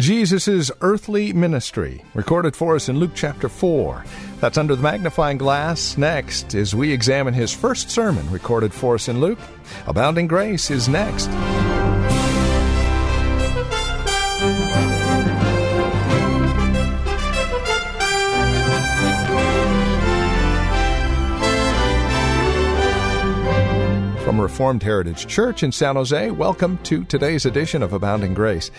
Jesus' earthly ministry, recorded for us in Luke chapter 4. That's under the magnifying glass. Next, as we examine his first sermon, recorded for us in Luke, Abounding Grace is next. Reformed Heritage Church in San Jose, welcome to today's edition of Abounding Grace.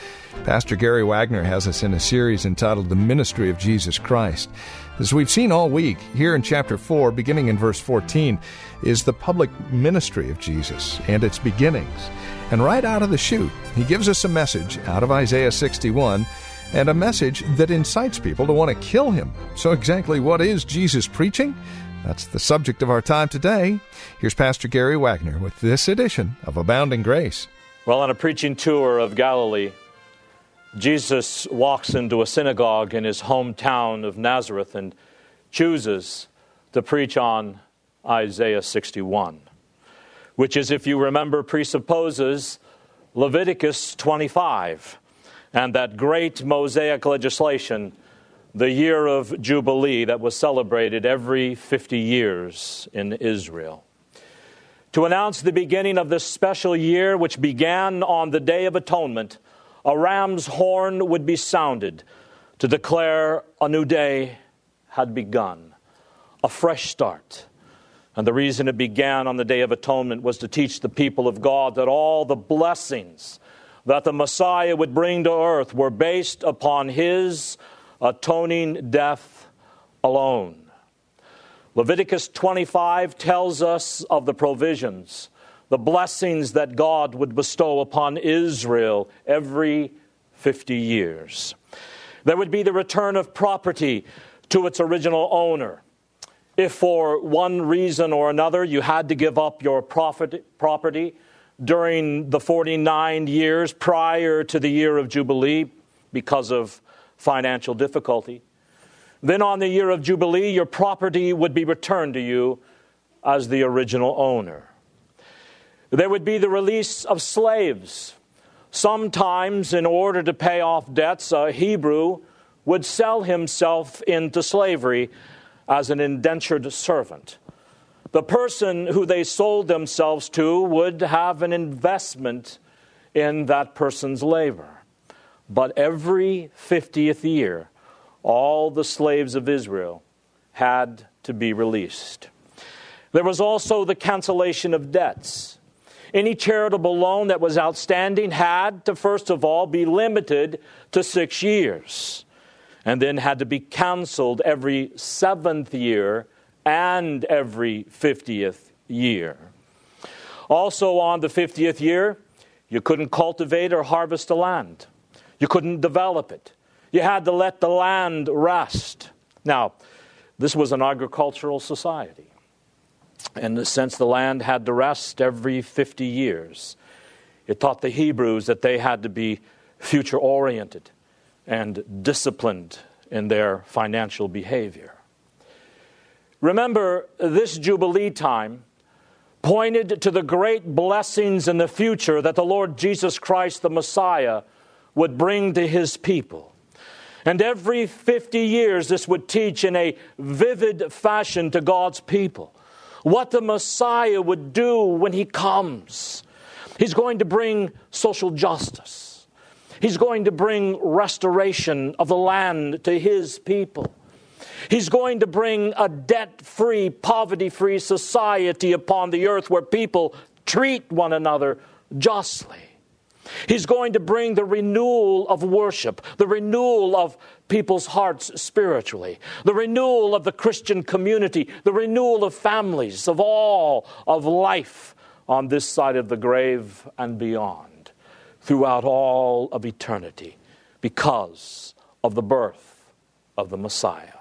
Pastor Gary Wagner has us in a series entitled The Ministry of Jesus Christ. As we've seen all week, here in chapter 4, beginning in verse 14, is the public ministry of Jesus and its beginnings. And right out of the chute, he gives us a message out of Isaiah 61 and a message that incites people to want to kill him. So, exactly what is Jesus preaching? That's the subject of our time today. Here's Pastor Gary Wagner with this edition of Abounding Grace. Well, on a preaching tour of Galilee, Jesus walks into a synagogue in his hometown of Nazareth and chooses to preach on Isaiah 61, which is, if you remember, presupposes Leviticus 25 and that great Mosaic legislation the year of Jubilee that was celebrated every 50 years in Israel. To announce the beginning of this special year, which began on the Day of Atonement, a ram's horn would be sounded to declare a new day had begun, a fresh start. And the reason it began on the Day of Atonement was to teach the people of God that all the blessings that the Messiah would bring to earth were based upon his atoning death alone. Leviticus 25 tells us of the provisions, the blessings that God would bestow upon Israel every 50 years. There would be the return of property to its original owner. If for one reason or another you had to give up your profit, property during the 49 years prior to the year of Jubilee because of financial difficulty. Then, on the year of Jubilee, your property would be returned to you as the original owner. There would be the release of slaves. Sometimes, in order to pay off debts, a Hebrew would sell himself into slavery as an indentured servant. The person who they sold themselves to would have an investment in that person's labor. But every 50th year, all the slaves of Israel had to be released. There was also the cancellation of debts. Any charitable loan that was outstanding had to, first of all, be limited to six years, and then had to be canceled every seventh year and every 50th year. Also, on the 50th year, you couldn't cultivate or harvest the land. You couldn't develop it. You had to let the land rest. Now, this was an agricultural society. In the sense, the land had to rest every 50 years. It taught the Hebrews that they had to be future oriented and disciplined in their financial behavior. Remember, this Jubilee time pointed to the great blessings in the future that the Lord Jesus Christ, the Messiah, would bring to his people. And every 50 years, this would teach in a vivid fashion to God's people what the Messiah would do when he comes. He's going to bring social justice, he's going to bring restoration of the land to his people. He's going to bring a debt free, poverty free society upon the earth where people treat one another justly. He's going to bring the renewal of worship, the renewal of people's hearts spiritually, the renewal of the Christian community, the renewal of families, of all of life on this side of the grave and beyond, throughout all of eternity. because of the birth of the Messiah.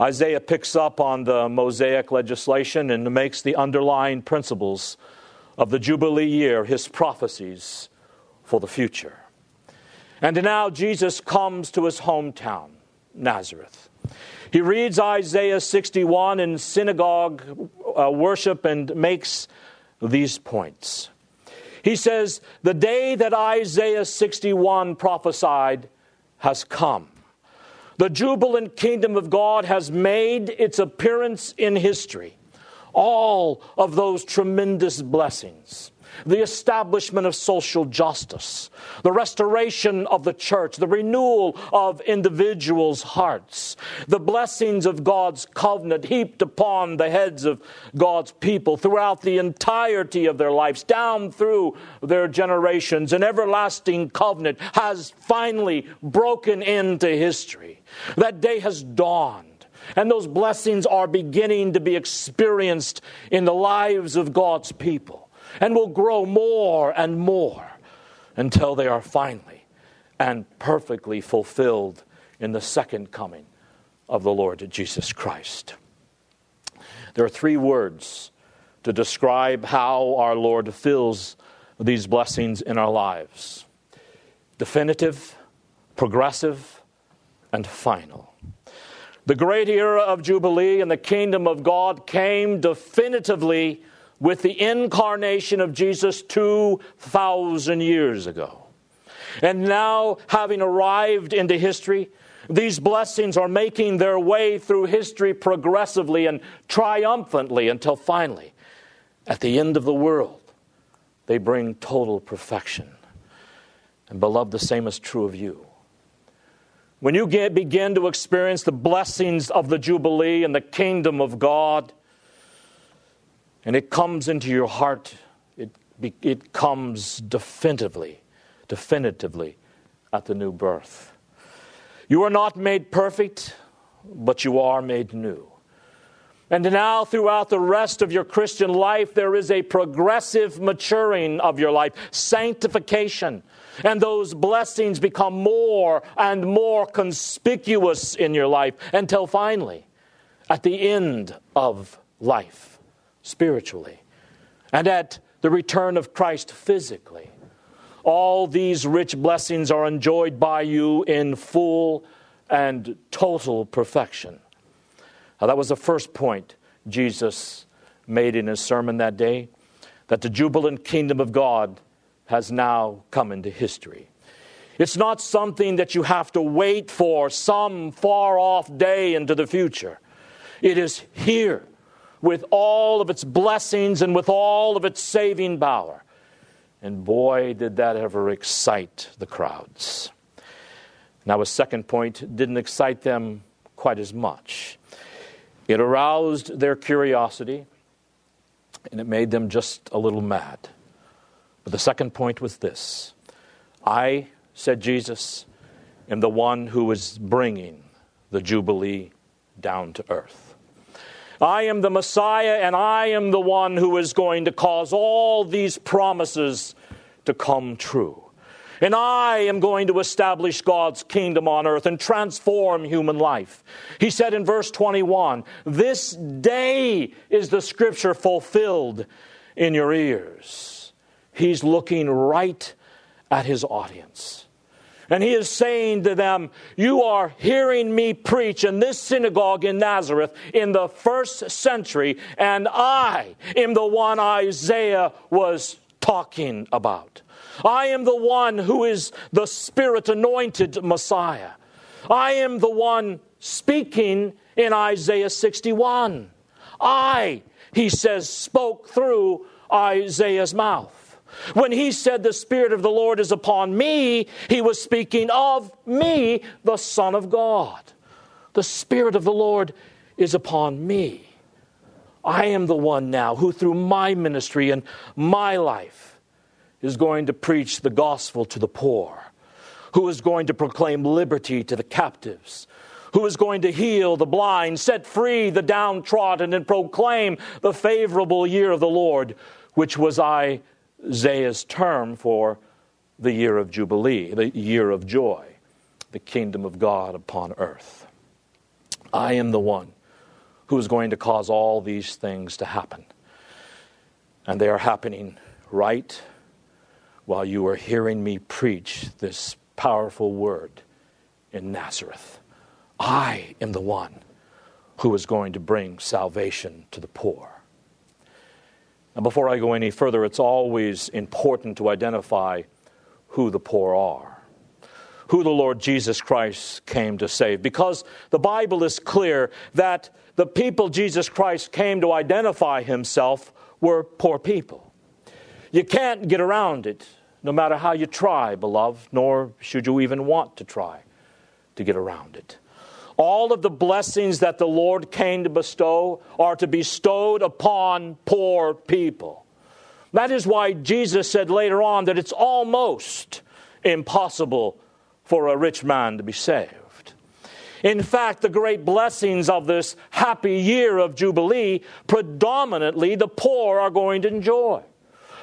Isaiah picks up on the Mosaic legislation and makes the underlying principles of the Jubilee year his prophecies for the future. And now Jesus comes to his hometown, Nazareth. He reads Isaiah 61 in synagogue uh, worship and makes these points. He says, The day that Isaiah 61 prophesied has come. The jubilant kingdom of God has made its appearance in history. All of those tremendous blessings the establishment of social justice, the restoration of the church, the renewal of individuals' hearts, the blessings of God's covenant heaped upon the heads of God's people throughout the entirety of their lives, down through their generations. An everlasting covenant has finally broken into history. That day has dawned. And those blessings are beginning to be experienced in the lives of God's people and will grow more and more until they are finally and perfectly fulfilled in the second coming of the Lord Jesus Christ. There are three words to describe how our Lord fills these blessings in our lives definitive, progressive, and final. The great era of Jubilee and the kingdom of God came definitively with the incarnation of Jesus 2,000 years ago. And now, having arrived into history, these blessings are making their way through history progressively and triumphantly until finally, at the end of the world, they bring total perfection. And, beloved, the same is true of you. When you get, begin to experience the blessings of the Jubilee and the kingdom of God, and it comes into your heart, it, it comes definitively, definitively at the new birth. You are not made perfect, but you are made new. And now, throughout the rest of your Christian life, there is a progressive maturing of your life, sanctification. And those blessings become more and more conspicuous in your life until finally, at the end of life, spiritually, and at the return of Christ physically. All these rich blessings are enjoyed by you in full and total perfection. Now, that was the first point Jesus made in his sermon that day that the jubilant kingdom of God has now come into history. It's not something that you have to wait for some far off day into the future. It is here with all of its blessings and with all of its saving power. And boy, did that ever excite the crowds. Now, a second point didn't excite them quite as much. It aroused their curiosity and it made them just a little mad. But the second point was this I, said Jesus, am the one who is bringing the Jubilee down to earth. I am the Messiah, and I am the one who is going to cause all these promises to come true. And I am going to establish God's kingdom on earth and transform human life. He said in verse 21 This day is the scripture fulfilled in your ears. He's looking right at his audience. And he is saying to them, You are hearing me preach in this synagogue in Nazareth in the first century, and I am the one Isaiah was talking about. I am the one who is the Spirit anointed Messiah. I am the one speaking in Isaiah 61. I, he says, spoke through Isaiah's mouth. When he said, The Spirit of the Lord is upon me, he was speaking of me, the Son of God. The Spirit of the Lord is upon me. I am the one now who, through my ministry and my life, is going to preach the gospel to the poor, who is going to proclaim liberty to the captives, who is going to heal the blind, set free the downtrodden, and proclaim the favorable year of the Lord, which was Isaiah's term for the year of Jubilee, the year of joy, the kingdom of God upon earth. I am the one who is going to cause all these things to happen. And they are happening right while you are hearing me preach this powerful word in Nazareth. I am the one who is going to bring salvation to the poor. Now, before I go any further, it's always important to identify who the poor are, who the Lord Jesus Christ came to save, because the Bible is clear that the people Jesus Christ came to identify himself were poor people. You can't get around it, no matter how you try, beloved, nor should you even want to try to get around it. All of the blessings that the Lord came to bestow are to be bestowed upon poor people. That is why Jesus said later on that it's almost impossible for a rich man to be saved. In fact, the great blessings of this happy year of Jubilee, predominantly the poor are going to enjoy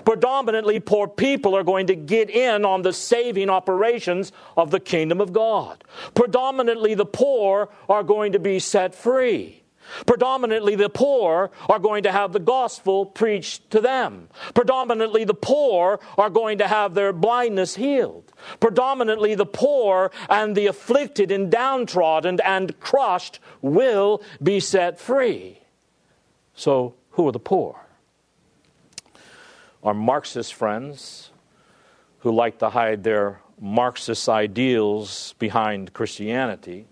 predominantly poor people are going to get in on the saving operations of the kingdom of God. Predominantly the poor are going to be set free. Predominantly, the poor are going to have the gospel preached to them. Predominantly, the poor are going to have their blindness healed. Predominantly, the poor and the afflicted and downtrodden and crushed will be set free. So, who are the poor? Our Marxist friends who like to hide their Marxist ideals behind Christianity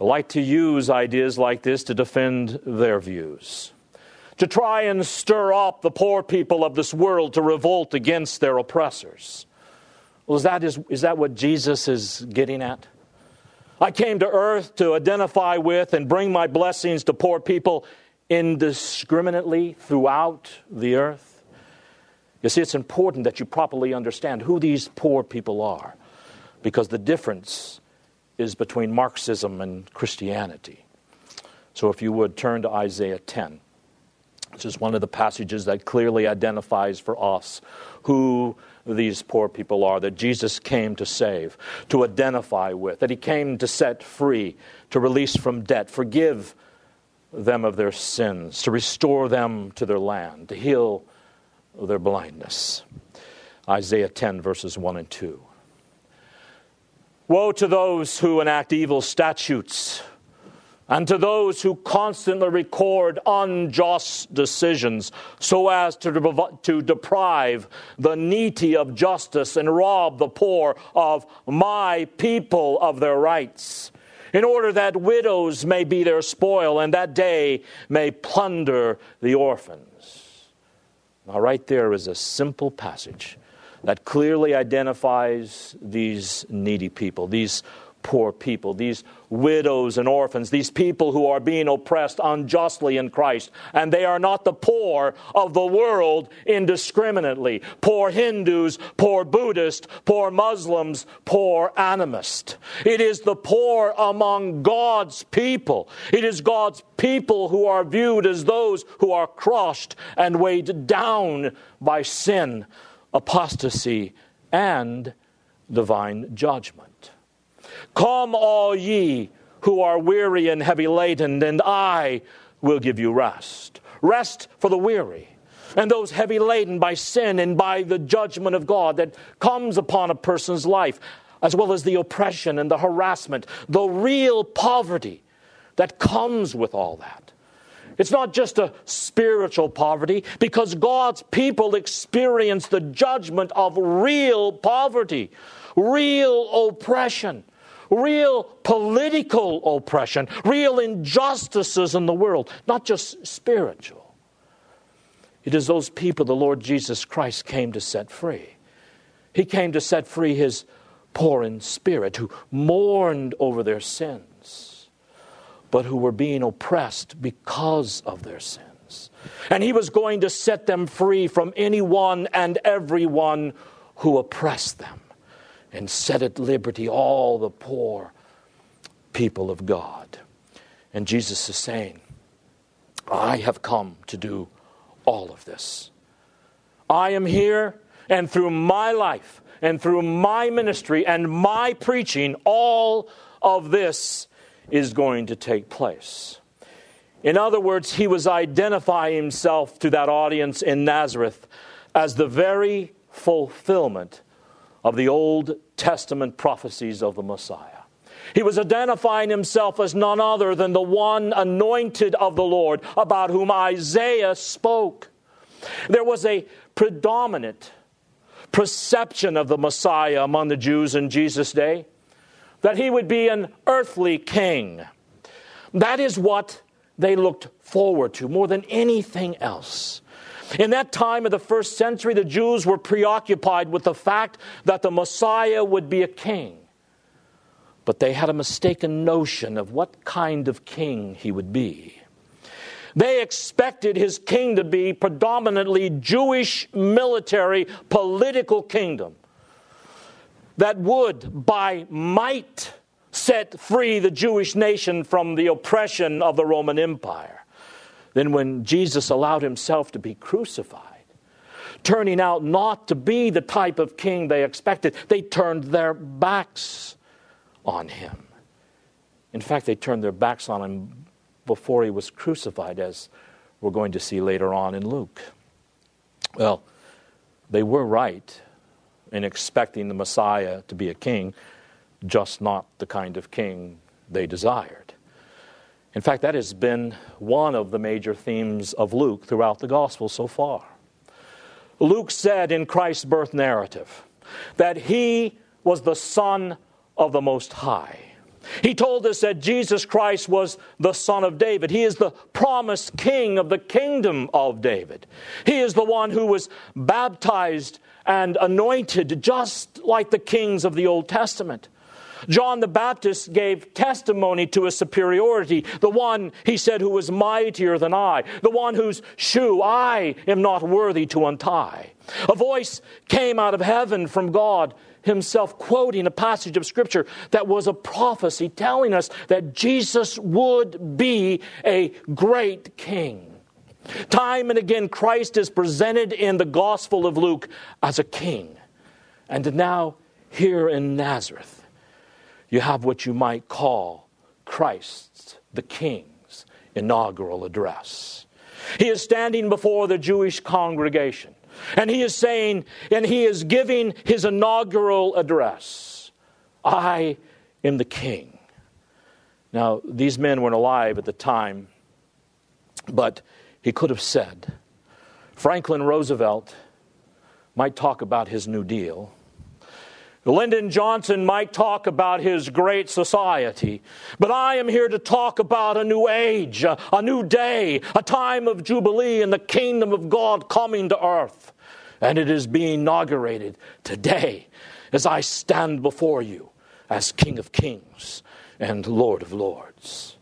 like to use ideas like this to defend their views, to try and stir up the poor people of this world to revolt against their oppressors. Well, is that, is, is that what Jesus is getting at? I came to earth to identify with and bring my blessings to poor people indiscriminately throughout the earth. You see, it's important that you properly understand who these poor people are because the difference is between Marxism and Christianity. So, if you would turn to Isaiah 10, which is one of the passages that clearly identifies for us who these poor people are that Jesus came to save, to identify with, that he came to set free, to release from debt, forgive them of their sins, to restore them to their land, to heal their blindness. Isaiah 10, verses 1 and 2. Woe to those who enact evil statutes and to those who constantly record unjust decisions so as to, to deprive the needy of justice and rob the poor of my people of their rights, in order that widows may be their spoil and that day may plunder the orphans. Now, right there is a simple passage that clearly identifies these needy people, these poor people, these widows and orphans, these people who are being oppressed unjustly in Christ. And they are not the poor of the world indiscriminately. Poor Hindus, poor Buddhists, poor Muslims, poor animists. It is the poor among God's people. It is God's people who are viewed as those who are crushed and weighed down by sin, apostasy, and divine judgment. Come, all ye who are weary and heavy laden, and I will give you rest. Rest for the weary and those heavy laden by sin and by the judgment of God that comes upon a person's life, as well as the oppression and the harassment, the real poverty that comes with all that. It's not just a spiritual poverty, because God's people experience the judgment of real poverty, real oppression real political oppression, real injustices in the world, not just spiritual. It is those people the Lord Jesus Christ came to set free. He came to set free his poor in spirit who mourned over their sins, but who were being oppressed because of their sins. And he was going to set them free from anyone and everyone who oppressed them and set at liberty all the poor people of God. And Jesus is saying, I have come to do all of this. I am here, and through my life and through my ministry and my preaching, all of this is going to take place. In other words, he was identifying himself to that audience in Nazareth as the very fulfillment of the Old Testament prophecies of the Messiah. He was identifying himself as none other than the one anointed of the Lord about whom Isaiah spoke. There was a predominant perception of the Messiah among the Jews in Jesus' day that he would be an earthly king. That is what they looked forward to more than anything else. In that time of the first century, the Jews were preoccupied with the fact that the Messiah would be a king. But they had a mistaken notion of what kind of king he would be. They expected his king to be predominantly Jewish military political kingdom that would, by might, set free the Jewish nation from the oppression of the Roman Empire. Then, when Jesus allowed himself to be crucified, turning out not to be the type of king they expected, they turned their backs on him. In fact, they turned their backs on him before he was crucified, as we're going to see later on in Luke. Well, they were right in expecting the Messiah to be a king, just not the kind of king they desired. In fact, that has been one of the major themes of Luke throughout the gospel so far. Luke said in Christ's birth narrative that he was the Son of the Most High. He told us that Jesus Christ was the Son of David. He is the promised King of the kingdom of David. He is the one who was baptized and anointed just like the kings of the Old Testament. John the Baptist gave testimony to his superiority, the one, he said, who was mightier than I, the one whose shoe I am not worthy to untie. A voice came out of heaven from God himself quoting a passage of Scripture that was a prophecy telling us that Jesus would be a great king. Time and again, Christ is presented in the Gospel of Luke as a king. And now, here in Nazareth, you have what you might call Christ's, the King's, inaugural address. He is standing before the Jewish congregation, and he is saying, and he is giving his inaugural address I am the King. Now, these men weren't alive at the time, but he could have said, Franklin Roosevelt might talk about his New Deal. Lyndon Johnson might talk about his great society, but I am here to talk about a new age, a, new day, a time of jubilee and the kingdom of God coming to earth. And it is being inaugurated today as I stand before you as King of Kings and Lord of Lords.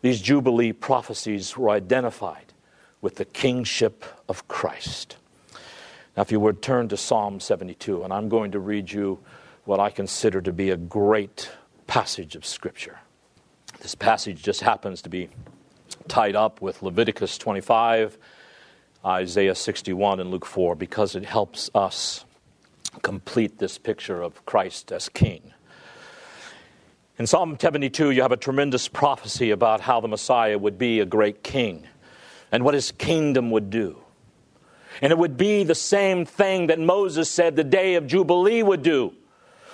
These jubilee prophecies were identified with the kingship of Christ. Now, if you would turn to Psalm 72, and I'm going to read you what I consider to be a great passage of Scripture. This passage just happens to be tied up with Leviticus 25, Isaiah 61, and Luke 4 because it helps us complete this picture of Christ as King. In Psalm 72, you have a tremendous prophecy about how the Messiah would be a great king and what his kingdom would do. And it would be the same thing that Moses said the day of Jubilee would do.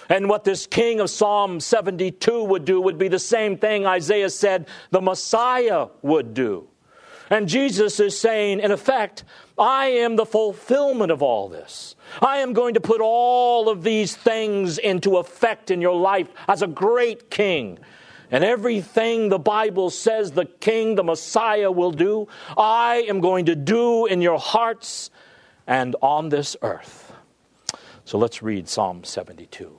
And what this king of Psalm 72 would do would be the same thing Isaiah said the Messiah would do. And Jesus is saying, in effect, I am the fulfillment of all this. I am going to put all of these things into effect in your life as a great king. And everything the Bible says the king, the Messiah, will do, I am going to do in your hearts and on this earth. So let's read Psalm 72.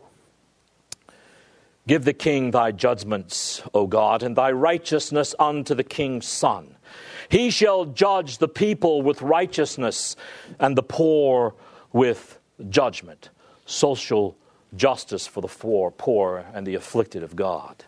Give the king thy judgments, O God, and thy righteousness unto the king's son. He shall judge the people with righteousness and the poor with judgment. Social justice for the poor, poor and the afflicted of God.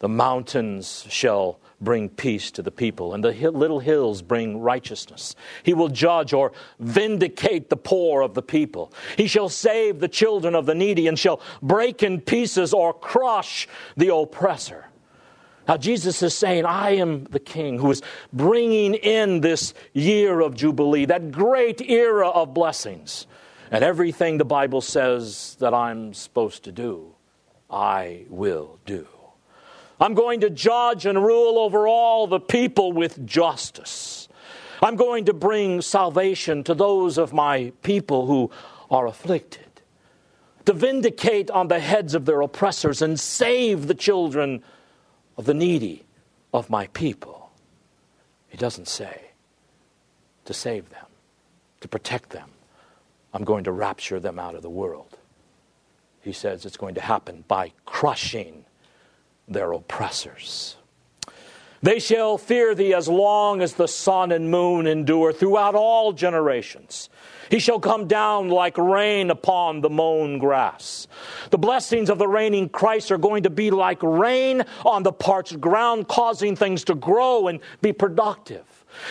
The mountains shall bring peace to the people, and the little hills bring righteousness. He will judge or vindicate the poor of the people. He shall save the children of the needy, and shall break in pieces or crush the oppressor. Now, Jesus is saying, I am the king who is bringing in this year of Jubilee, that great era of blessings. And everything the Bible says that I'm supposed to do, I will do. I'm going to judge and rule over all the people with justice. I'm going to bring salvation to those of my people who are afflicted, to vindicate on the heads of their oppressors and save the children of the needy of my people. He doesn't say to save them, to protect them. I'm going to rapture them out of the world. He says it's going to happen by crushing their oppressors. They shall fear thee as long as the sun and moon endure throughout all generations. He shall come down like rain upon the mown grass. The blessings of the reigning Christ are going to be like rain on the parched ground, causing things to grow and be productive.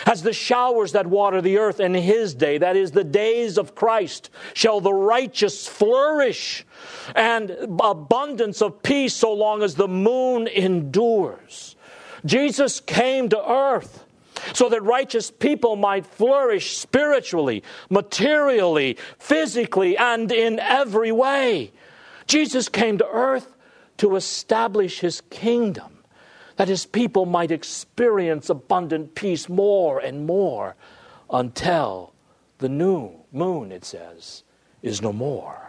As the showers that water the earth in his day, that is the days of Christ, shall the righteous flourish and abundance of peace so long as the moon endures. Jesus came to earth so that righteous people might flourish spiritually, materially, physically, and in every way. Jesus came to earth to establish his kingdom that his people might experience abundant peace more and more until the new moon, it says, is no more.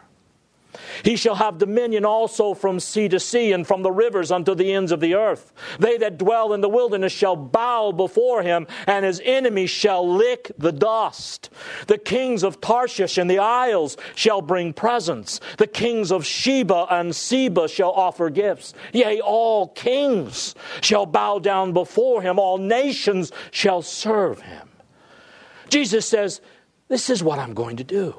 He shall have dominion also from sea to sea and from the rivers unto the ends of the earth. They that dwell in the wilderness shall bow before him, and his enemies shall lick the dust. The kings of Tarshish and the isles shall bring presents. The kings of Sheba and Seba shall offer gifts. Yea, all kings shall bow down before him, all nations shall serve him. Jesus says, This is what I'm going to do.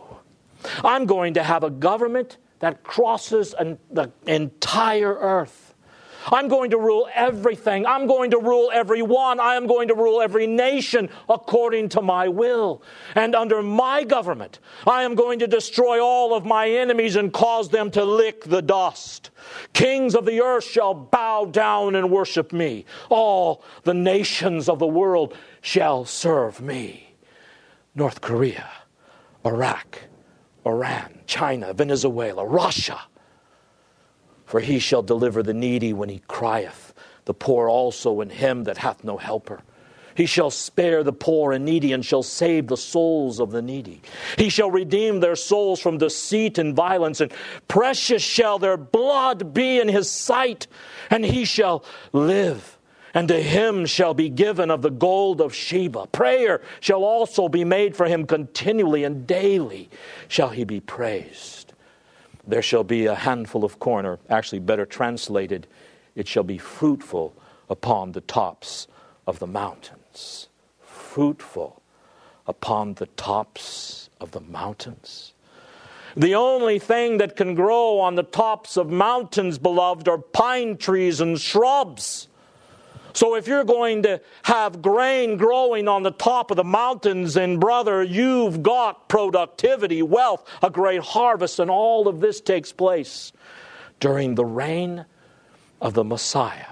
I'm going to have a government that crosses an, the entire earth. I'm going to rule everything. I'm going to rule everyone. I am going to rule every nation according to my will. And under my government, I am going to destroy all of my enemies and cause them to lick the dust. Kings of the earth shall bow down and worship me. All the nations of the world shall serve me. North Korea, Iraq, Iran, China, Venezuela, Russia. For he shall deliver the needy when he crieth, the poor also, in him that hath no helper. He shall spare the poor and needy, and shall save the souls of the needy. He shall redeem their souls from deceit and violence, and precious shall their blood be in his sight, and he shall live and to him shall be given of the gold of Sheba. Prayer shall also be made for him continually, and daily shall he be praised. There shall be a handful of corn, or actually better translated, it shall be fruitful upon the tops of the mountains. Fruitful upon the tops of the mountains. The only thing that can grow on the tops of mountains, beloved, are pine trees and shrubs. So if you're going to have grain growing on the top of the mountains, and brother, you've got productivity, wealth, a great harvest, and all of this takes place during the reign of the Messiah.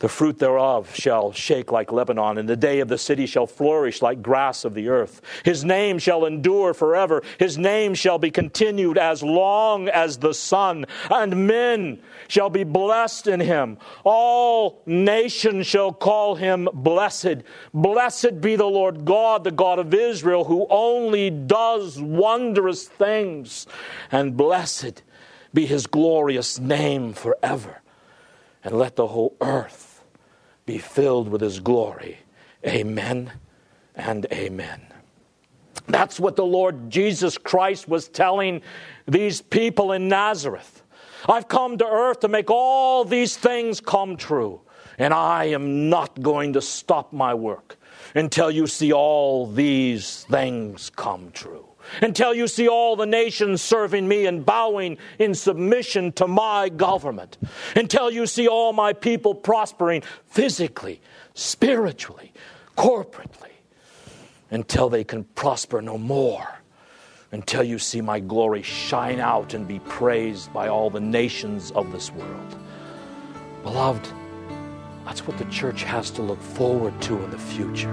The fruit thereof shall shake like Lebanon, and the day of the city shall flourish like grass of the earth. His name shall endure forever. His name shall be continued as long as the sun, and men shall be blessed in him. All nations shall call him blessed. Blessed be the Lord God, the God of Israel, who only does wondrous things, and blessed be his glorious name forever. And let the whole earth be filled with his glory. Amen and amen. That's what the Lord Jesus Christ was telling these people in Nazareth. I've come to earth to make all these things come true, and I am not going to stop my work until you see all these things come true. Until you see all the nations serving me and bowing in submission to my government, until you see all my people prospering physically, spiritually, corporately, until they can prosper no more, until you see my glory shine out and be praised by all the nations of this world. Beloved, that's what the church has to look forward to in the future.